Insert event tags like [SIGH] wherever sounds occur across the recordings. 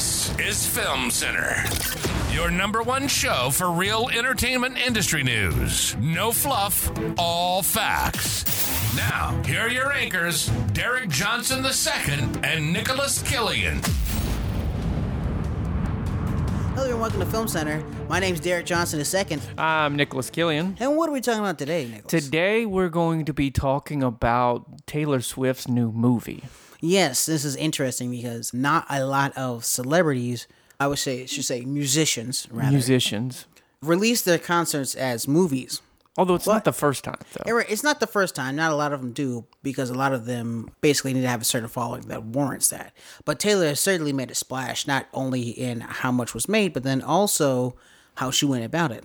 This is Film Center, your number one show for real entertainment industry news. No fluff, all facts. Now, here are your anchors, Derek Johnson II and Nicholas Killian. Hello and welcome to Film Center. My name's Derek Johnson II. I'm Nicholas Killian. And what are we talking about today, Nicholas? Today we're going to be talking about Taylor Swift's new movie. Yes, this is interesting because not a lot of celebrities, I would say, should say musicians, rather, Musicians. release their concerts as movies. Although it's What? not the first time, though. It's not the first time. Not a lot of them do because a lot of them basically need to have a certain following that warrants that. But Taylor has certainly made a splash, not only in how much was made, but then also how she went about it.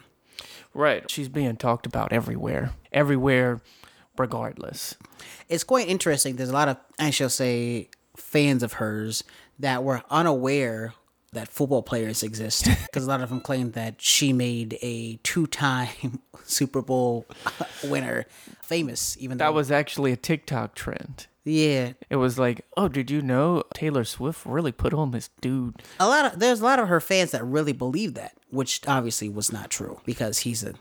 Right. She's being talked about everywhere. Everywhere, regardless. it's quite interesting. There's a lot of, I shall say, fans of hers that were unaware that football players exist [LAUGHS] because a lot of them claim that she made a two-time [LAUGHS] Super Bowl winner famous. Even That though, was actually a TikTok trend. yeah, It was like, oh, did you know Taylor Swift really put on this dude? a lot of there's a lot of her fans that really believe that, which obviously was not true because he's a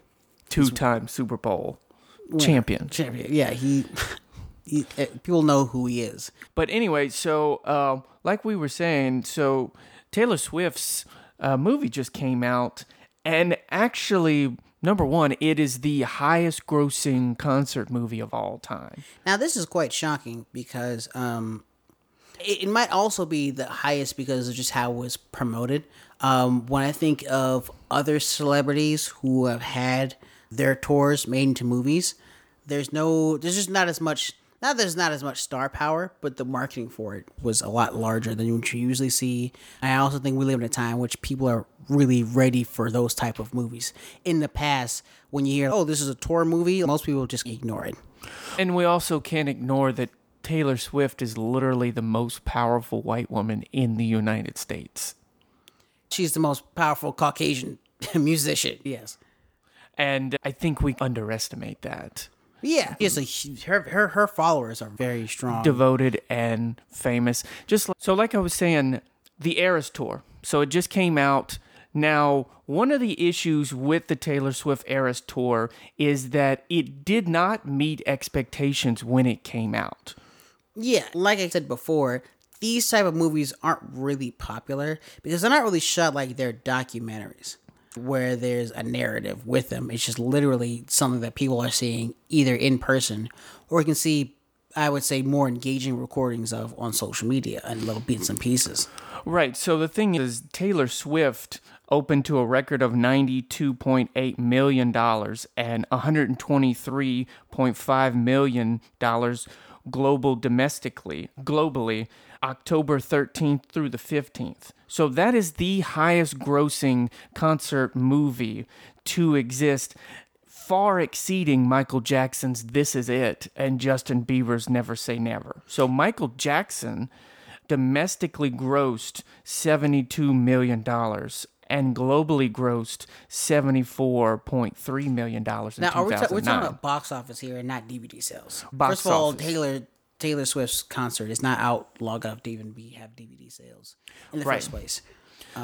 Two time Super Bowl champion. champion. Yeah, he, [LAUGHS] he uh, people know who he is. But anyway, so uh, like we were saying, so Taylor Swift's uh, movie just came out, and actually, number one, it is the highest grossing concert movie of all time. Now this is quite shocking because um, it, it might also be the highest because of just how it was promoted. Um, when I think of other celebrities who have had their tours made into movies, there's no, there's just not as much. Not there's not as much star power, but the marketing for it was a lot larger than what you usually see. I also think we live in a time which people are really ready for those type of movies. In the past, when you hear, "Oh, this is a tour movie," most people just ignore it. And we also can't ignore that Taylor Swift is literally the most powerful white woman in the United States. she's the most powerful Caucasian [LAUGHS] musician. Yes. And I think we underestimate that. Yeah. A her her her followers are very strong. devoted and famous. Just like, so, like I was saying, the Eras tour. So it just came out. Now, one of the issues with the Taylor Swift Eras tour is that it did not meet expectations when it came out. yeah, like I said before, these type of movies aren't really popular because they're not really shot like they're documentaries where there's a narrative with them. It's just literally something that people are seeing either in person or you can see I would say more engaging recordings of on social media and little bits and pieces. Right. So the thing is, Taylor Swift opened to a record of $92.8 million and $123.5 million global domestically, globally, October 13th through the 15th. So that is the highest grossing concert movie to exist far exceeding Michael Jackson's This Is It and Justin Bieber's Never Say Never. So Michael Jackson domestically grossed $72 million and globally grossed $74.3 million in Now, are we ta- we're talking about box office here and not DVD sales? Box First of all, office. Taylor Taylor Swift's concert is not out long enough to even be have DVD sales in the Right. first place.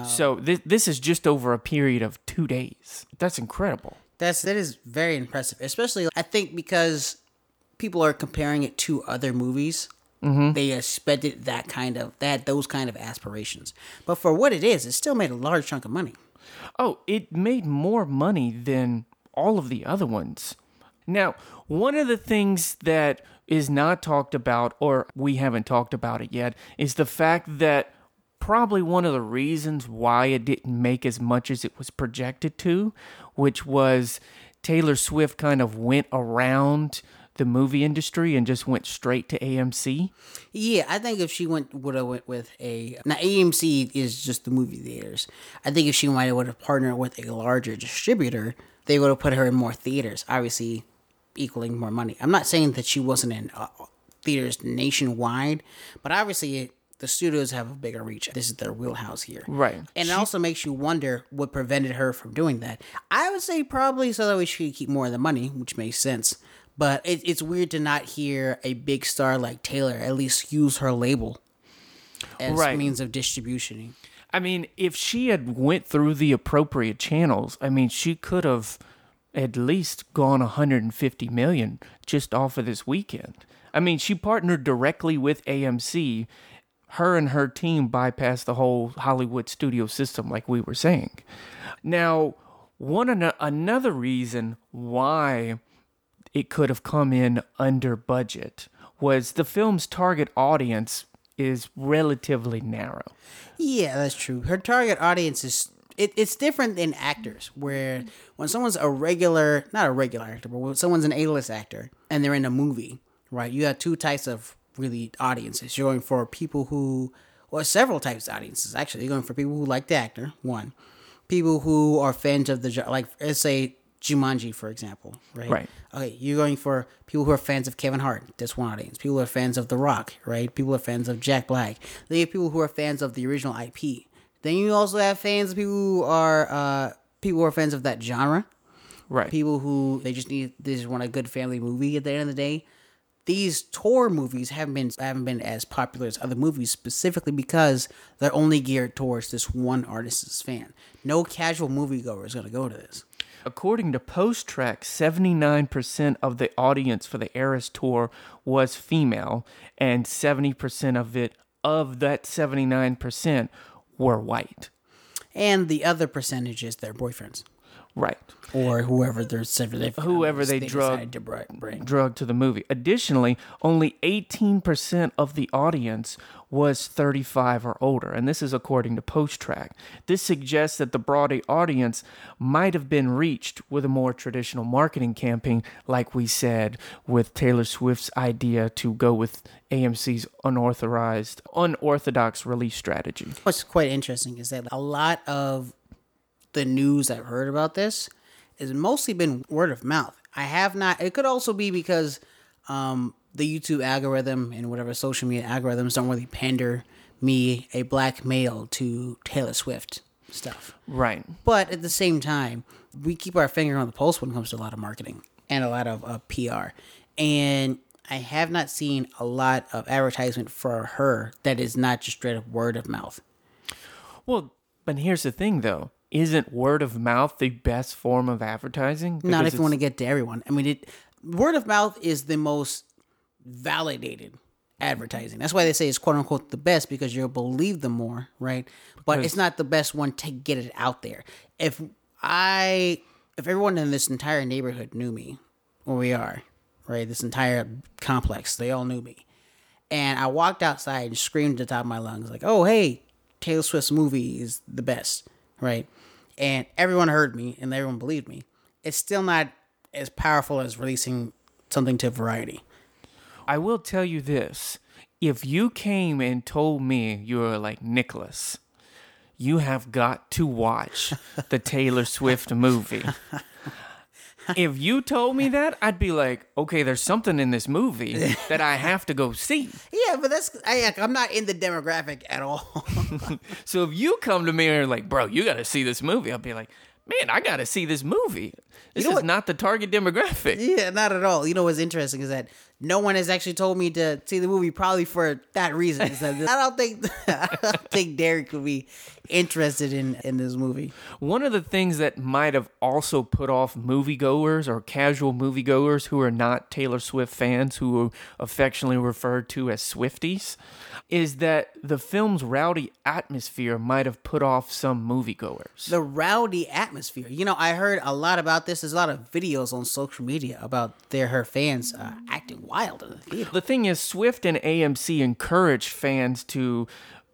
so this, this is just over a period of two days. That's incredible. That's that is very impressive, especially I think because people are comparing it to other movies. Mm-hmm. They expected that kind of that those kind of aspirations, but for what it is, it still made a large chunk of money. Oh, it made more money than all of the other ones. Now, one of the things that is not talked about, or we haven't talked about it yet, is the fact that probably one of the reasons why it didn't make as much as it was projected to, which was Taylor Swift kind of went around the movie industry and just went straight to AMC. Yeah, I think if she went would have went with a now AMC is just the movie theaters. I think if she might would have partnered with a larger distributor, they would have put her in more theaters. Obviously, equaling more money. I'm not saying that she wasn't in uh, theaters nationwide, but obviously it, the studios have a bigger reach. This is their wheelhouse here, Right. And it also makes you wonder what prevented her from doing that. I would say probably so that way she could keep more of the money, which makes sense. But it, it's weird to not hear a big star like Taylor at least use her label as Right. means of distribution. I mean, if she had went through the appropriate channels, I mean, she could have at least gone 150 million just off of this weekend. I mean, she partnered directly with AMC. Her and her team bypassed the whole Hollywood studio system, like we were saying. Now, one an- another reason why it could have come in under budget was the film's target audience is relatively narrow. Yeah, that's true. Her target audience is it, it's different than actors, where when someone's a regular, not a regular actor, but when someone's an A-list actor and they're in a movie, right? You have two types of really audiences. You're going for people who, or several types of audiences actually. You're going for people who like the actor, one. People who are fans of the like, let's say Jumanji, for example, right? Right. Okay, you're going for people who are fans of Kevin Hart. That's one audience. People who are fans of The Rock, right? People who are fans of Jack Black. They have people who are fans of the original IP. Then you also have fans of people who are uh, people who are fans of that genre. Right. People who they just need they just want a good family movie at the end of the day. These tour movies haven't been haven't been as popular as other movies specifically because they're only geared towards this one artist's fan. No casual moviegoer is going to go to this. According to PostTrak, 79% of the audience for the Eras tour was female, and 70% of it, of that 79%, were white. And the other percentage is their boyfriends Right. or whoever they're they Whoever they drug- to bring. Drug to the movie. Additionally, only 18% of the audience was 35 or older, and this is according to PostTrak. This suggests that the broader audience might have been reached with a more traditional marketing campaign, like we said with Taylor Swift's idea to go with AMC's unauthorized, unorthodox release strategy. What's quite interesting is that a lot of the news I've heard about this has mostly been word of mouth. I have not. It could also be because um, the YouTube algorithm and whatever social media algorithms don't really pander me, a black male, to Taylor Swift stuff. Right. But at the same time, we keep our finger on the pulse when it comes to a lot of marketing and a lot of uh, PR. And I have not seen a lot of advertisement for her that is not just straight up word of mouth. Well, but here's the thing though. Isn't word of mouth the best form of advertising? Not if you want to get to everyone. I mean, it word of mouth is the most validated advertising. That's why they say it's quote unquote the best because you'll believe them more, right? But it's not the best one to get it out there. If I, if everyone in this entire neighborhood knew me, where we are, right? This entire complex, they all knew me, and I walked outside and screamed at the top of my lungs, like, "Oh, hey, Taylor Swift's movie is the best," right? And everyone heard me and everyone believed me. It's still not as powerful as releasing something to Variety. I will tell you this. If you came and told me you were like Nicholas, you have got to watch the [LAUGHS] Taylor Swift movie. If you told me that, I'd be like, okay, there's something in this movie that I have to go see. Yeah, but that's I, I'm not in the demographic at all. [LAUGHS] So if you come to me and you're like, bro, you got to see this movie, I'll be like, man, I got to see this movie. This know is what? not the target demographic. yeah, not at all. You know what's interesting is that no one has actually told me to see the movie, probably for that reason. That [LAUGHS] I don't think [LAUGHS] I don't think Derek would be interested in in this movie. One of the things that might have also put off moviegoers or casual moviegoers who are not Taylor Swift fans, who are affectionately referred to as Swifties, is that the film's rowdy atmosphere might have put off some moviegoers. the rowdy atmosphere. You know, I heard a lot about this. There's a lot of videos on social media about their her fans uh, acting wild in the theater. The thing is, Swift and AMC encouraged fans to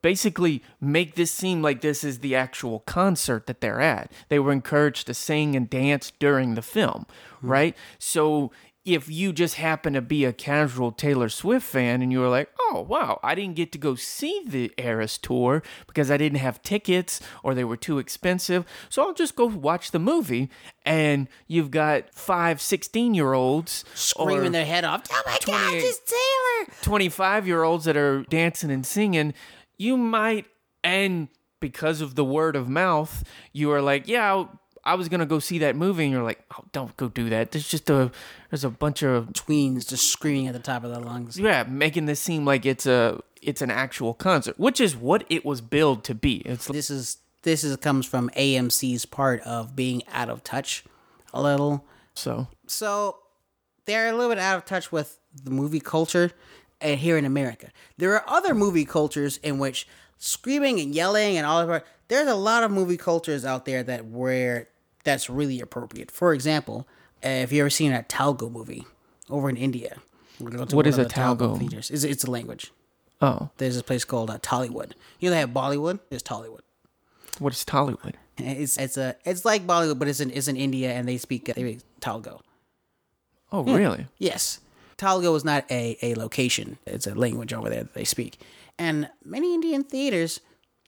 basically make this seem like this is the actual concert that they're at. They were encouraged to sing and dance during the film, hmm. right? So if you just happen to be a casual Taylor Swift fan and you were like, oh, wow, I didn't get to go see the Eras tour because I didn't have tickets or they were too expensive, so I'll just go watch the movie. And you've got five 16 year olds Screaming their head off. Oh my god, 28 it's Taylor! 25 year olds that are dancing and singing, you might, and because of the word of mouth, you are like, yeah, I was gonna go see that movie, and you're like, oh, don't go do that. There's just a there's a bunch of Tweens just screaming at the top of their lungs. yeah, making this seem like it's a it's an actual concert, which is what it was billed to be. It's This is this is comes from AMC's part of being out of touch a little. so So they're a little bit out of touch with the movie culture and here in America. There are other movie cultures in which screaming and yelling and all of that. There's a lot of movie cultures out there that where that's really appropriate. For example, uh, if you ever seen a Talgo movie over in India, we're gonna go to What is a Talgo Talgo? theaters. It's, it's a language. oh, There's this place called uh, Tollywood. You know they have Bollywood. There's Tollywood. what is Tollywood? It's it's a it's like Bollywood, but it's in it's in India and they speak they speak Talgo. Oh, really? Yes. Telugu is not a, a location. It's a language over there that they speak. And many Indian theaters,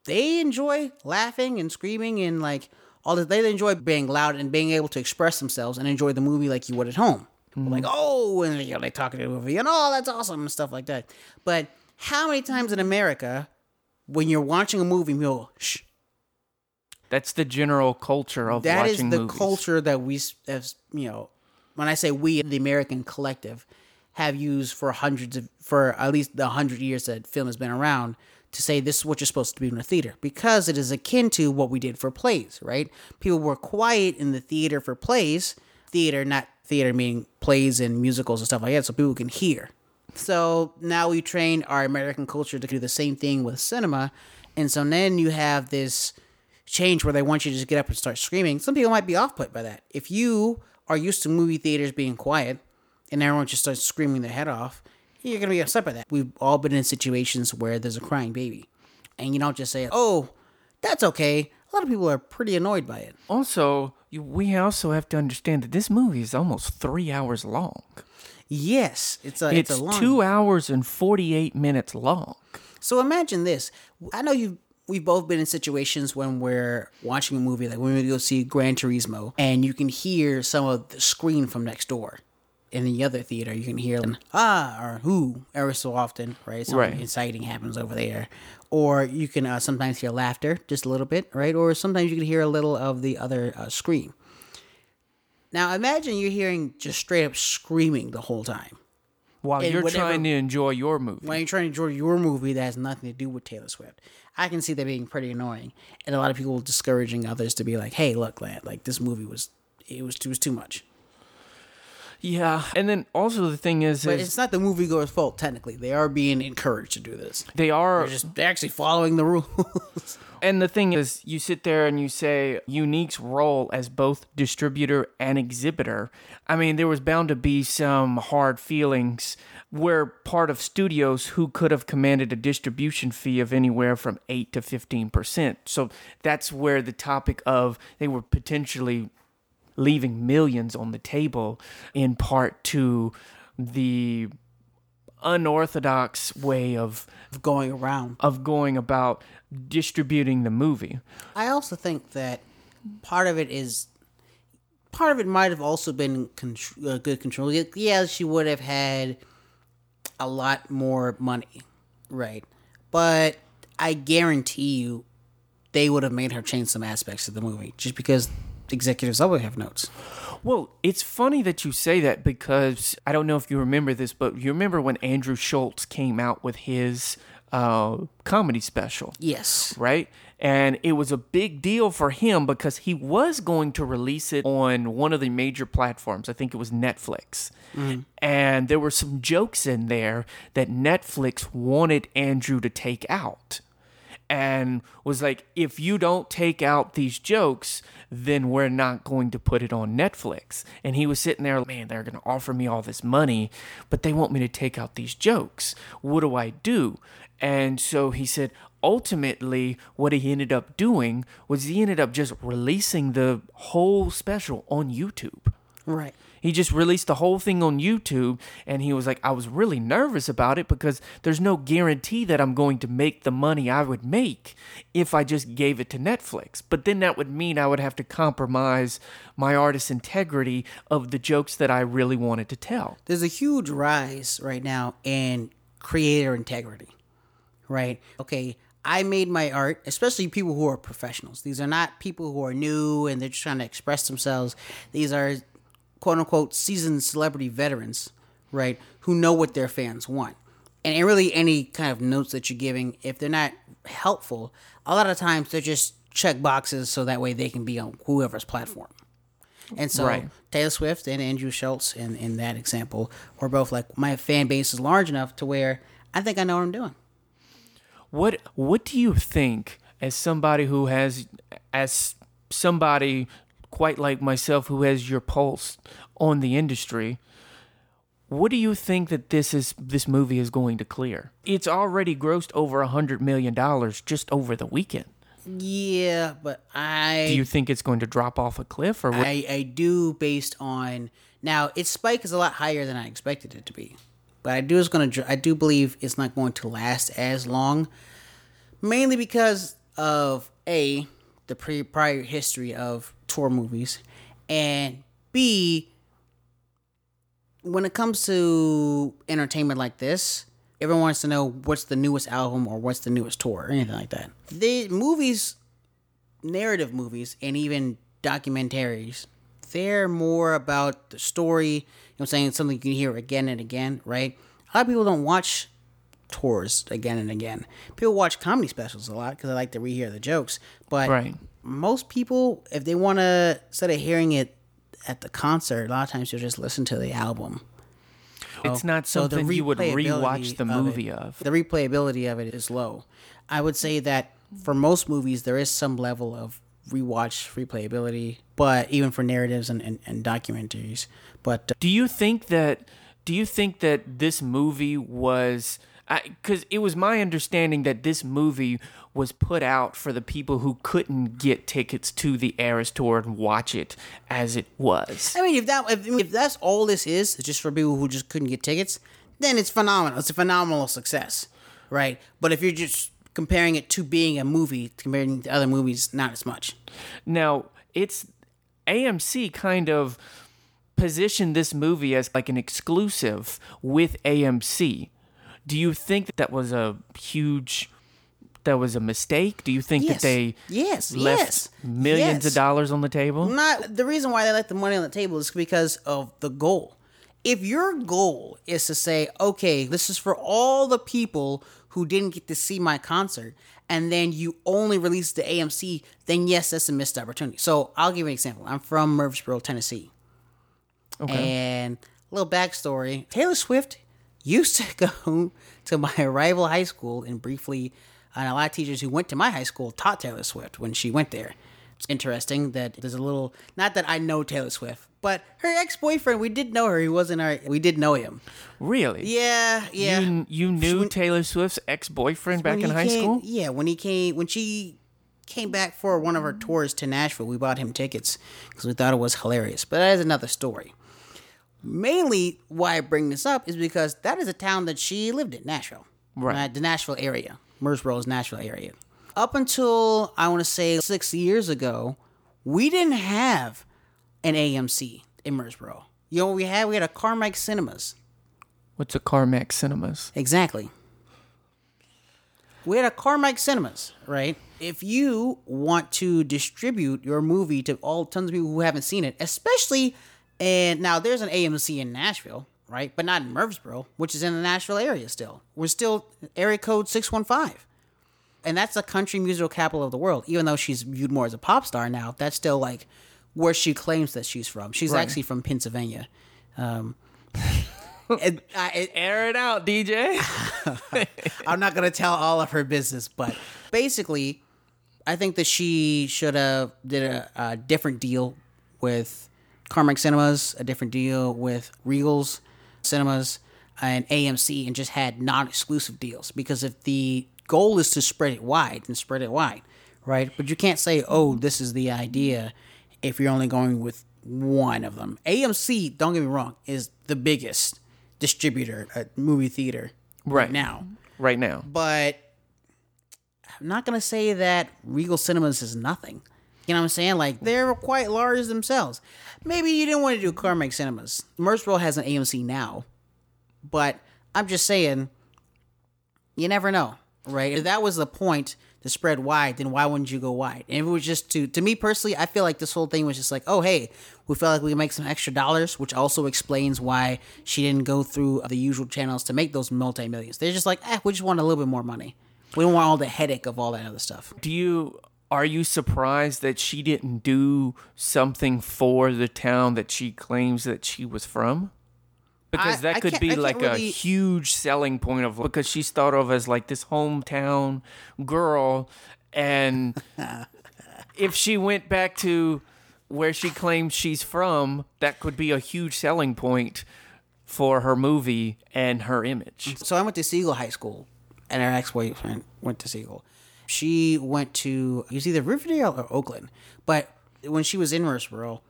they enjoy laughing and screaming and like all this. They enjoy being loud and being able to express themselves and enjoy the movie like you would at home. Mm-hmm. Like, oh, and you know, they talk in the movie and oh, that's awesome and stuff like that. But how many times in America, when you're watching a movie, you go, shh, That's the general culture of that is the movies. culture that we s- have you know when i say we the american collective have used for hundreds of for at least the hundred years that film has been around to say this is what you're supposed to be in a theater because it is akin to what we did for plays right people were quiet in the theater for plays theater not theater meaning plays and musicals and stuff like that so people can hear so now we train our American culture to do the same thing with cinema. And so then you have this change where they want you to just get up and start screaming. Some people might be off put by that. If you are used to movie theaters being quiet and everyone just starts screaming their head off, you're going to be upset by that. We've all been in situations where there's a crying baby. And you don't just say, oh, that's okay. A lot of people are pretty annoyed by it. Also, you, we also have to understand that this movie is almost three hours long. Yes, it's a It's, it's, a long two hours and 48 minutes long. So imagine this. I know you we've both been in situations when we're watching a movie, like when we go see Gran Turismo, and you can hear some of the screen from next door. In the other theater, you can hear an ah or who ever so often, right? Something Right. exciting happens over there, or you can uh, sometimes hear laughter, just a little bit, right? Or sometimes you can hear a little of the other uh, scream. Now imagine you're hearing just straight up screaming the whole time. While And you're whatever- trying to enjoy your movie. While you're trying to enjoy your movie that has nothing to do with Taylor Swift. I can see that being pretty annoying, and a lot of people discouraging others to be like, "Hey, look, lad, like this movie was, it was, it was too much." Yeah. And then also the thing is, But is it's not the moviegoer's fault. Technically, they are being encouraged to do this. they are They're just they're actually following the rules. [LAUGHS] And the thing is, you sit there and you say Unique's role as both distributor and exhibitor. I mean, there was bound to be some hard feelings where part of studios who could have commanded a distribution fee of anywhere from 8 to 15%. So that's where the topic of they were potentially leaving millions on the table in part to the unorthodox way of going around. of going about distributing the movie. I also think that part of it is part of it might have also been contr- uh, good control. Yeah, she would have had a lot more money, right? But I guarantee you, they would have made her change some aspects of the movie just because executives always have notes. Well, it's funny that you say that because I don't know if you remember this, but you remember when Andrew Schulz came out with his uh, comedy special, Yes, right? And it was a big deal for him because he was going to release it on one of the major platforms. I think it was Netflix. And there were some jokes in there that Netflix wanted Andrew to take out and was like, if you don't take out these jokes, then we're not going to put it on Netflix. And he was sitting there, man, they're going to offer me all this money, but they want me to take out these jokes. What do I do? And so he said, ultimately, what he ended up doing was he ended up just releasing the whole special on YouTube. right. He just released the whole thing on YouTube and he was like, I was really nervous about it because there's no guarantee that I'm going to make the money I would make if I just gave it to Netflix. But then that would mean I would have to compromise my artist's integrity of the jokes that I really wanted to tell. There's a huge rise right now in creator integrity, right? Okay, I made my art, especially people who are professionals. These are not people who are new and they're just trying to express themselves. These are quote unquote seasoned celebrity veterans, right? Who know what their fans want. And really, any kind of notes that you're giving, if they're not helpful, a lot of times they're just check boxes so that way they can be on whoever's platform. And so Right. Taylor Swift and Andrew Schulz, in, in that example, were both like, my fan base is large enough to where I think I know what I'm doing. What What do you think, as somebody who has, as somebody quite like myself who has your pulse on the industry? What do you think that this is? This movie is going to clear. It's already grossed over a hundred million dollars just over the weekend. Yeah, but I Do you think it's going to drop off a cliff, or what? I, I do based on now its spike is a lot higher than I expected it to be, but I do is going to I do believe it's not going to last as long, mainly because of a the pre prior history of tour movies, and b when it comes to entertainment like this. Everyone wants to know what's the newest album or what's the newest tour or anything like that. The movies narrative movies and even documentaries, they're more about the story. You know what I'm saying? Something you can hear again and again, right? A lot of people don't watch tours again and again. People watch comedy specials a lot because they like to rehear the jokes. But Right. most people, if they want to, instead of hearing it at the concert, a lot of times you'll just listen to the album. It's not So the something you would rewatch the of movie it- of. The replayability of it is low. I would say that for most movies, there is some level of rewatch replayability, but even for narratives and, and, and documentaries. But uh, Do you think that? Do you think that this movie was? Because it was my understanding that this movie was put out for the people who couldn't get tickets to the Eras tour and watch it as it was. I mean, if that if, if that's all this is, just for people who just couldn't get tickets, then it's phenomenal. It's a phenomenal success, right? But if you're just comparing it to being a movie, comparing to other movies, not as much. Now, it's AMC kind of positioned this movie as like an exclusive with AMC. Do you think that that was a huge that was a mistake? Do you think Yes. that they Yes, left yes, millions yes. of dollars on the table? Not the reason why they left the money on the table is because of the goal. If your goal is to say, okay, this is for all the people who didn't get to see my concert, and then you only release the AMC, then yes, that's a missed opportunity. So I'll give you an example. I'm from Murfreesboro, Tennessee. Okay. And a little backstory Taylor Swift used to go [LAUGHS] to my rival high school and briefly, and a lot of teachers who went to my high school taught Taylor Swift when she went there. It's interesting that there's a little, not that I know Taylor Swift, but her ex boyfriend, we did know her. He wasn't our, we did know him. Really? Yeah, yeah. You, you knew Taylor Swift's ex boyfriend back in high came- school? Yeah, when he came, when she came back for one of her tours to Nashville, we bought him tickets because we thought it was hilarious. But that is another story. Mainly, why I bring this up is because that is a town that she lived in, Nashville. Right. the Nashville area. Murfreesboro's Nashville area. Up until, I want to say, six years ago, we didn't have an AMC in Murfreesboro. You know what we had? We had a Carmike Cinemas. What's a Carmike Cinemas? Exactly. We had a Carmike Cinemas, right? If you want to distribute your movie to all tons of people who haven't seen it, especially, and now there's an AMC in Nashville, right? But not in Murfreesboro, which is in the Nashville area still. We're still area code 615. And that's the country musical capital of the world. Even though she's viewed more as a pop star now, that's still like where she claims that she's from. She's Right. actually from Pennsylvania. Um, [LAUGHS] and I, it, Air it out, DJ. [LAUGHS] I'm not gonna tell all of her business, but basically, I think that she should have did a, a different deal with Carmike Cinemas, a different deal with Regal's Cinemas and AMC, and just had non-exclusive deals. Because if the goal is to spread it wide, then spread it wide, right? But you can't say, "Oh, this is the idea," if you're only going with one of them. AMC, don't get me wrong, is the biggest distributor at movie theater right, Right. now right now. but I'm not gonna say that Regal Cinemas is nothing. You know what I'm saying? Like they're quite large themselves. Maybe you didn't want to do Carmike Cinemas. Murfreesboro has an AMC now, but I'm just saying, you never know. right? If that was the point to spread wide, then why wouldn't you go wide? And if it was just to, to me personally, I feel like this whole thing was just like, oh, hey, we felt like we could make some extra dollars, which also explains why she didn't go through the usual channels to make those multi millions. They're just like, eh, we just want a little bit more money. We don't want all the headache of all that other stuff. Do you are you surprised that she didn't do something for the town that she claims that she was from? Because I- that could be like a huge selling point of because she's thought of as like this hometown girl and [LAUGHS] if she went back to where she claims she's from, that could be a huge selling point for her movie and her image. So I went to Siegel High School, and her ex-boyfriend went to Siegel. She went to it was either Riverdale or Oakland, but when she was in Murfreesboro,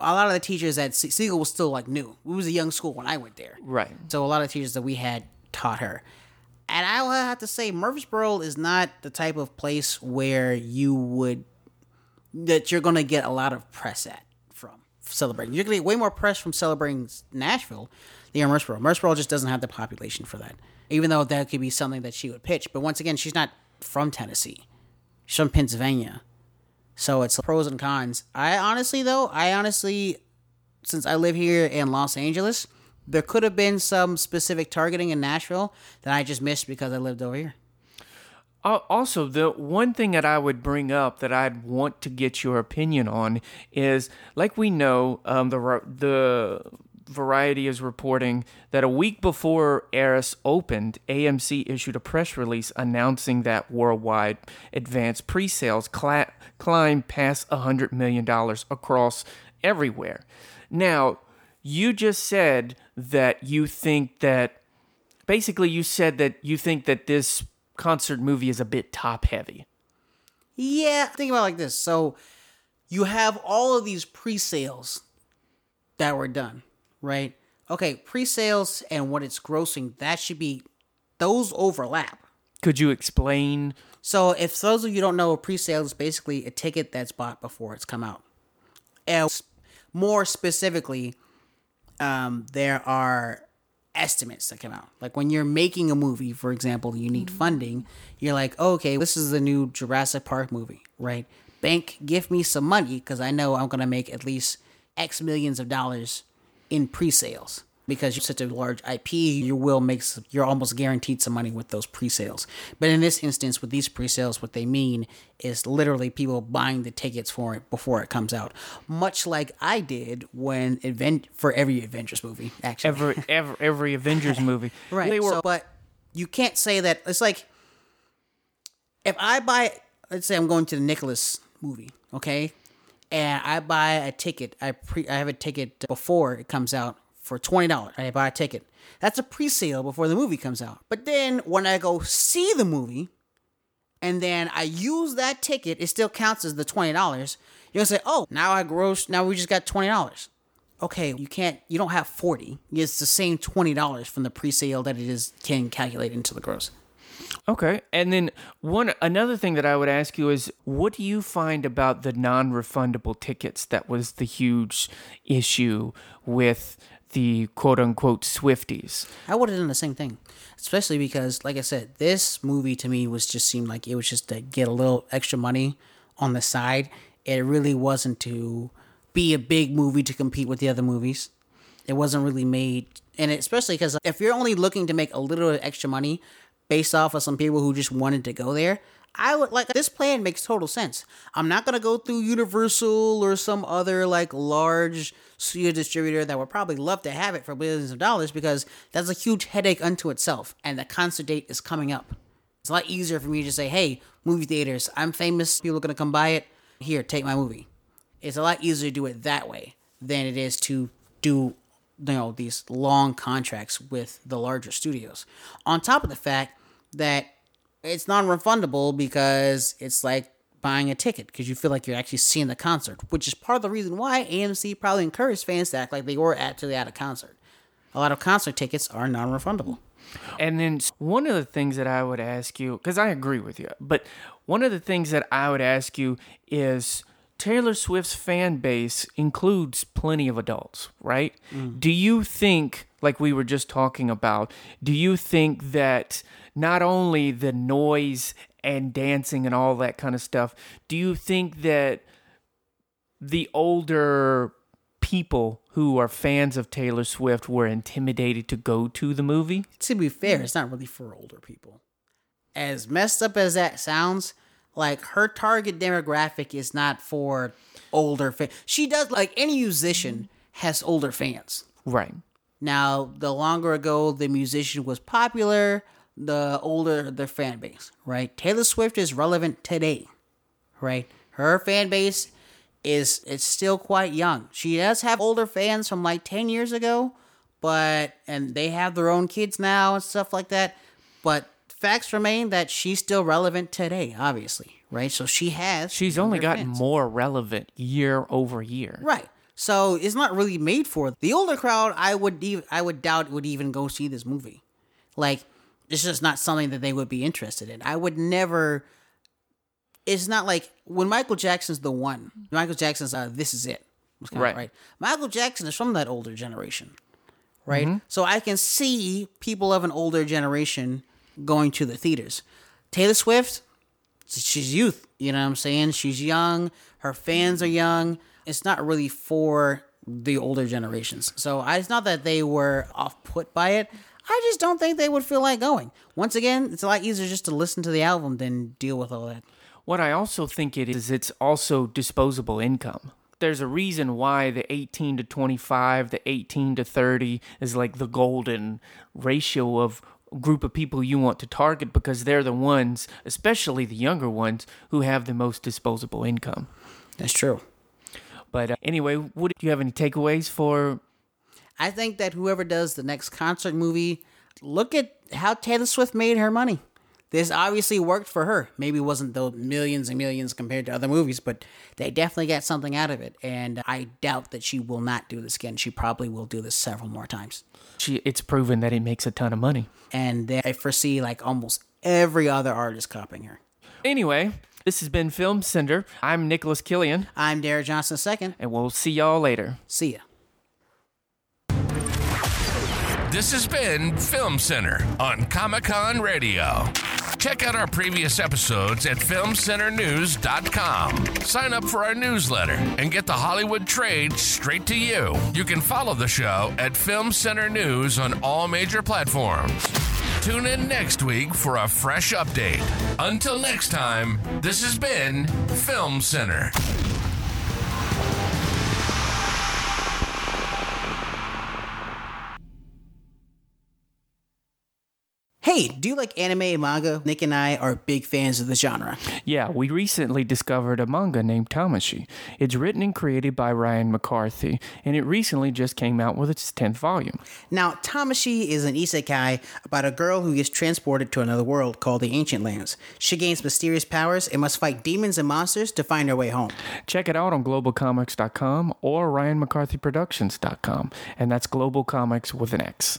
a lot of the teachers at Siegel was still like new. It was a young school when I went there, Right. so a lot of teachers that we had taught her. And I will have to say, Murfreesboro is not the type of place where you would that you're gonna get a lot of press at from celebrating. You're gonna get way more press from celebrating Nashville than Murfreesboro. Murfreesboro just doesn't have the population for that. Even though that could be something that she would pitch. But once again, she's not from Tennessee. She's from Pennsylvania. So it's pros and cons. I honestly though, I honestly since I live here in Los Angeles, there could have been some specific targeting in Nashville that I just missed because I lived over here. Al- Also, the one thing that I would bring up that I'd want to get your opinion on is, like we know, um, the the Variety is reporting that a week before Eras opened, AMC issued a press release announcing that worldwide advance pre-sales cla- climbed past hundred million dollars across everywhere. Now, you just said that you think that basically you said that you think that this concert movie is a bit top heavy. Yeah, think about like this. So you have all of these pre-sales that were done, right? Okay, pre-sales and what it's grossing, that should be those overlap. Could you explain? So if those of you don't know, a pre-sale is basically a ticket that's bought before it's come out. And more specifically, um, there are estimates that come out. Like when you're making a movie, for example, you need funding. You're like, okay, this is the new Jurassic Park movie, right? Bank, give me some money because I know I'm gonna make at least X millions of dollars in pre-sales because you're such a large IP, you will make you're almost guaranteed some money with those pre-sales. But in this instance, with these pre-sales, what they mean is literally people buying the tickets for it before it comes out, much like I did when event for every Avengers movie. Actually, Every [LAUGHS] every, every Avengers movie, Right. They were so, but you can't say that. It's like if I buy, let's say I'm going to the Nicholas movie, okay, and I buy a ticket. I pre, I have a ticket before it comes out for twenty dollars. I buy a ticket. That's a pre-sale before the movie comes out. But then when I go see the movie, and then I use that ticket, it still counts as the twenty dollars. You're gonna say, "Oh, now I gross. Now we just got twenty dollars." Okay, you can't. You don't have forty. It's the same twenty dollars from the pre-sale that it is can calculate into the gross. Okay. And then one another thing that I would ask you is, what do you find about the non-refundable tickets? That was the huge issue with the quote unquote Swifties. I would have done the same thing, especially because, like I said, this movie to me was just seemed like it was just to get a little extra money on the side. It really wasn't to be a big movie to compete with the other movies. It wasn't really made, and especially because if you're only looking to make a little extra money based off of some people who just wanted to go there, I would like this plan makes total sense. I'm not gonna go through Universal or some other like large studio distributor that would probably love to have it for billions of dollars because that's a huge headache unto itself, and the concert date is coming up. It's a lot easier for me to say, "Hey, movie theaters, I'm famous. People are gonna come buy it. Here, take my movie." It's a lot easier to do it that way than it is to do you know these long contracts with the larger studios. On top of the fact that it's non-refundable because it's like buying a ticket because you feel like you're actually seeing the concert, which is part of the reason why AMC probably encouraged fans to act like they were actually at a concert. A lot of concert tickets are non-refundable. And then one of the things that I would ask you, because I agree with you, but one of the things that I would ask you is Taylor Swift's fan base includes plenty of adults, right? Mm. Do you think, like we were just talking about, do you think that not only the noise and dancing and all that kind of stuff, do you think that the older people who are fans of Taylor Swift were intimidated to go to the movie? To be fair, it's not really for older people. As messed up as that sounds, like her target demographic is not for older fans. She does like any musician has older fans. Right. Now, the longer ago the musician was popular, the older their fan base, right? Taylor Swift is relevant today, right? Her fan base is it's still quite young. She does have older fans from like 10 years ago, but and they have their own kids now and stuff like that. But facts remain that she's still relevant today, obviously, right? So she has She's only gotten fans. more relevant year over year. Right. So it's not really made for the older crowd. I would even I would doubt would even go see this movie. Like it's just not something that they would be interested in. I would never. It's not like when Michael Jackson's the one. Michael Jackson's uh, "This Is It." Right. right. Michael Jackson is from that older generation, right? So I can see people of an older generation going to the theaters. Taylor Swift, she's youth. You know what I'm saying? She's young. Her fans are young. It's not really for the older generations. So it's not that they were off put by it. I just don't think they would feel like going. Once again, it's a lot easier just to listen to the album than deal with all that. What I also think it is, it's also disposable income. There's a reason why the 18 to 25, the 18 to 30 is like the golden ratio of group of people you want to target because they're the ones, especially the younger ones, who have the most disposable income. That's true. But uh, anyway, what do you have any takeaways for? I think that whoever does the next concert movie, look at how Taylor Swift made her money. This obviously worked for her. Maybe it wasn't the millions and millions compared to other movies, but they definitely got something out of it. And I doubt that she will not do this again. She probably will do this several more times. She, it's proven that it makes a ton of money. And then I foresee like almost every other artist copying her. Anyway, this has been Film Center. I'm Nicholas Killian, I'm Derek Johnson II. and we'll see y'all later. See ya. This has been Film Center on Comic Con Radio. Check out our previous episodes at FilmCenterNews.com. Sign up for our newsletter and get the Hollywood trade straight to you. You can follow the show at Film Center News on all major platforms. Tune in next week for a fresh update. Until next time, this has been Film Center. Hey, do you like anime and manga? Nick and I are big fans of the genre. Yeah, we recently discovered a manga named Tamashi. It's written and created by Ryan McCarthy, and it recently just came out with its 10th volume. Now, Tamashi is an isekai about a girl who gets transported to another world called the Ancient Lands. She gains mysterious powers and must fight demons and monsters to find her way home. Check it out on globalcomix.com or ryanmccarthyproductions.com, and that's Global Comix with an X.